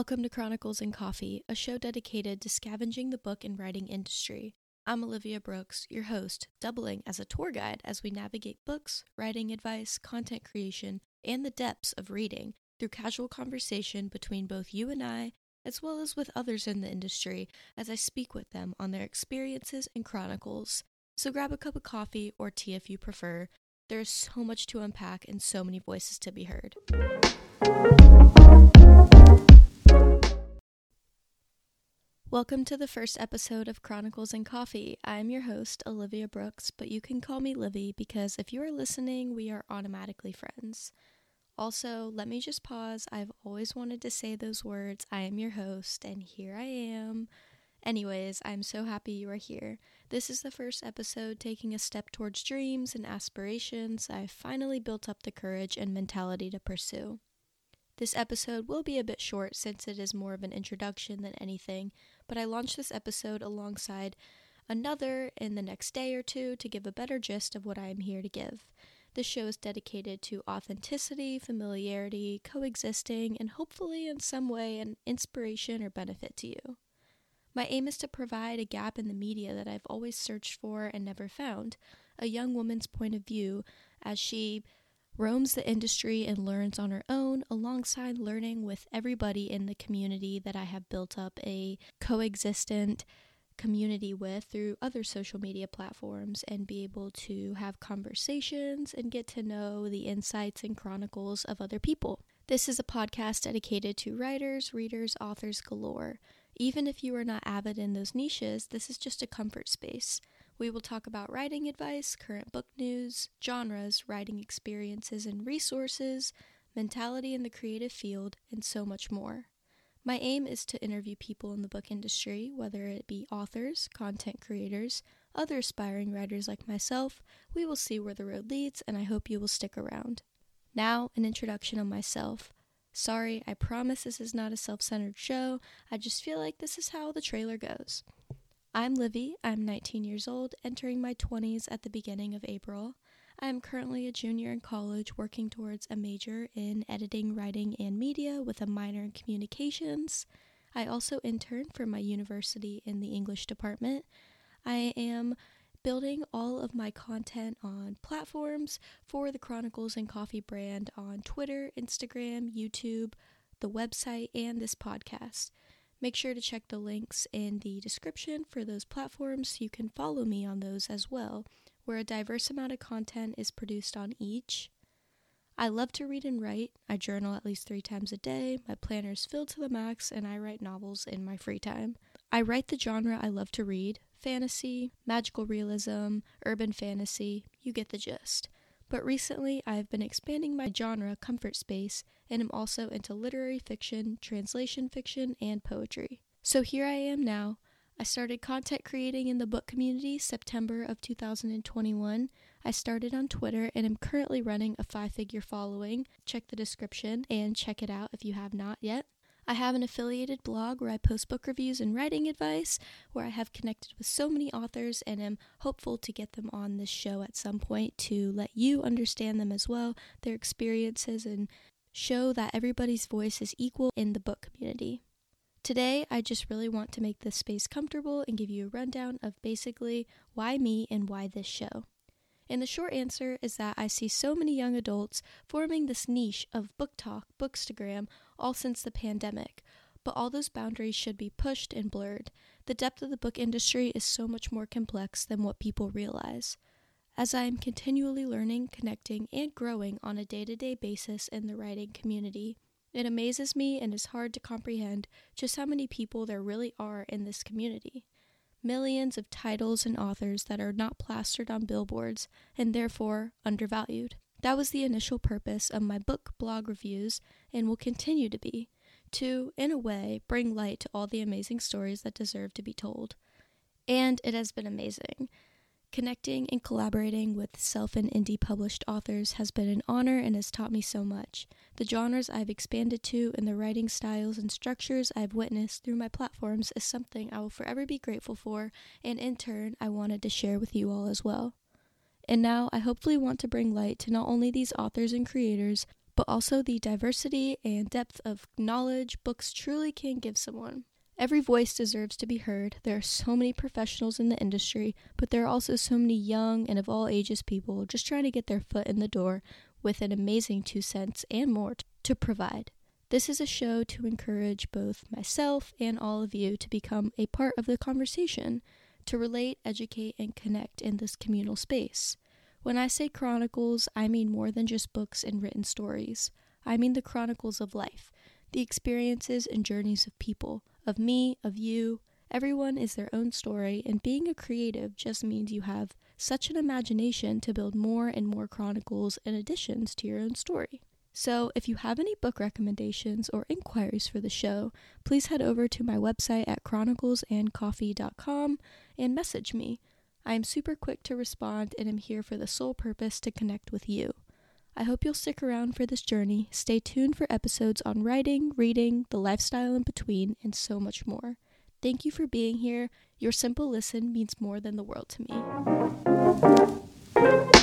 Welcome to Chronicles and Coffee, a show dedicated to scavenging the book and writing industry. I'm Olivia Brooks, your host, doubling as a tour guide as we navigate books, writing advice, content creation, and the depths of reading through casual conversation between both you and I, as well as with others in the industry as I speak with them on their experiences and chronicles. So grab a cup of coffee or tea if you prefer. There is so much to unpack and so many voices to be heard. Welcome to the first episode of Chronicles and Coffee. I'm your host, Olivia Brooks, but you can call me Livi because if you are listening, we are automatically friends. Also, let me just pause. I've always wanted to say those words. I am your host, and here I am. Anyways, I'm so happy you are here. This is the first episode taking a step towards dreams and aspirations I've finally built up the courage and mentality to pursue. This episode will be a bit short since it is more of an introduction than anything, but I launched this episode alongside another in the next day or two to give a better gist of what I am here to give. This show is dedicated to authenticity, familiarity, coexisting, and hopefully in some way an inspiration or benefit to you. My aim is to provide a gap in the media that I've always searched for and never found a young woman's point of view as she roams the industry and learns on her own alongside learning with everybody in the community that I have built up a coexistent community with through other social media platforms and be able to have conversations and get to know the insights and chronicles of other people. This is a podcast dedicated to writers, readers, authors galore. Even if you are not avid in those niches, this is just a comfort space. We will talk about writing advice, current book news, genres, writing experiences and resources, mentality in the creative field, and so much more. My aim is to interview people in the book industry, whether it be authors, content creators, other aspiring writers like myself. We will see where the road leads, and I hope you will stick around. Now, an introduction on myself. Sorry, I promise this is not a self centered show. I just feel like this is how the trailer goes. I'm Livi. I'm 19 years old, entering my 20s at the beginning of April. I am currently a junior in college working towards a major in editing, writing, and media with a minor in communications. I also intern for my university in the English department. I am building all of my content on platforms for the Chronicles and Coffee brand on Twitter, Instagram, YouTube, the website, and this podcast. Make sure to check the links in the description for those platforms you can follow me on those as well, where a diverse amount of content is produced on each. I love to read and write. I journal at least three times a day. My planner is filled to the max, and I write novels in my free time. I write the genre I love to read fantasy, magical realism, urban fantasy. You get the gist. But recently, I've been expanding my genre comfort space and am also into literary fiction, translation fiction, and poetry. So here I am now. I started content creating in the book community September of 2021. I started on Twitter and am currently running a five figure following. Check the description and check it out if you have not yet. I have an affiliated blog where I post book reviews and writing advice, where I have connected with so many authors and am hopeful to get them on this show at some point to let you understand them as well, their experiences, and show that everybody's voice is equal in the book community. Today, I just really want to make this space comfortable and give you a rundown of basically why me and why this show. And the short answer is that I see so many young adults forming this niche of book talk, bookstagram, all since the pandemic. But all those boundaries should be pushed and blurred. The depth of the book industry is so much more complex than what people realize. As I am continually learning, connecting, and growing on a day to day basis in the writing community, it amazes me and is hard to comprehend just how many people there really are in this community millions of titles and authors that are not plastered on billboards and therefore undervalued. That was the initial purpose of my book blog reviews and will continue to be to, in a way, bring light to all the amazing stories that deserve to be told. And it has been amazing. Connecting and collaborating with self and indie published authors has been an honor and has taught me so much. The genres I've expanded to and the writing styles and structures I've witnessed through my platforms is something I will forever be grateful for, and in turn, I wanted to share with you all as well. And now I hopefully want to bring light to not only these authors and creators, but also the diversity and depth of knowledge books truly can give someone. Every voice deserves to be heard. There are so many professionals in the industry, but there are also so many young and of all ages people just trying to get their foot in the door with an amazing two cents and more to provide. This is a show to encourage both myself and all of you to become a part of the conversation, to relate, educate, and connect in this communal space. When I say chronicles, I mean more than just books and written stories. I mean the chronicles of life, the experiences and journeys of people, of me, of you. Everyone is their own story, and being a creative just means you have such an imagination to build more and more chronicles and additions to your own story. So, if you have any book recommendations or inquiries for the show, please head over to my website at chroniclesandcoffee.com and message me. I am super quick to respond and am here for the sole purpose to connect with you. I hope you'll stick around for this journey. Stay tuned for episodes on writing, reading, the lifestyle in between, and so much more. Thank you for being here. Your simple listen means more than the world to me.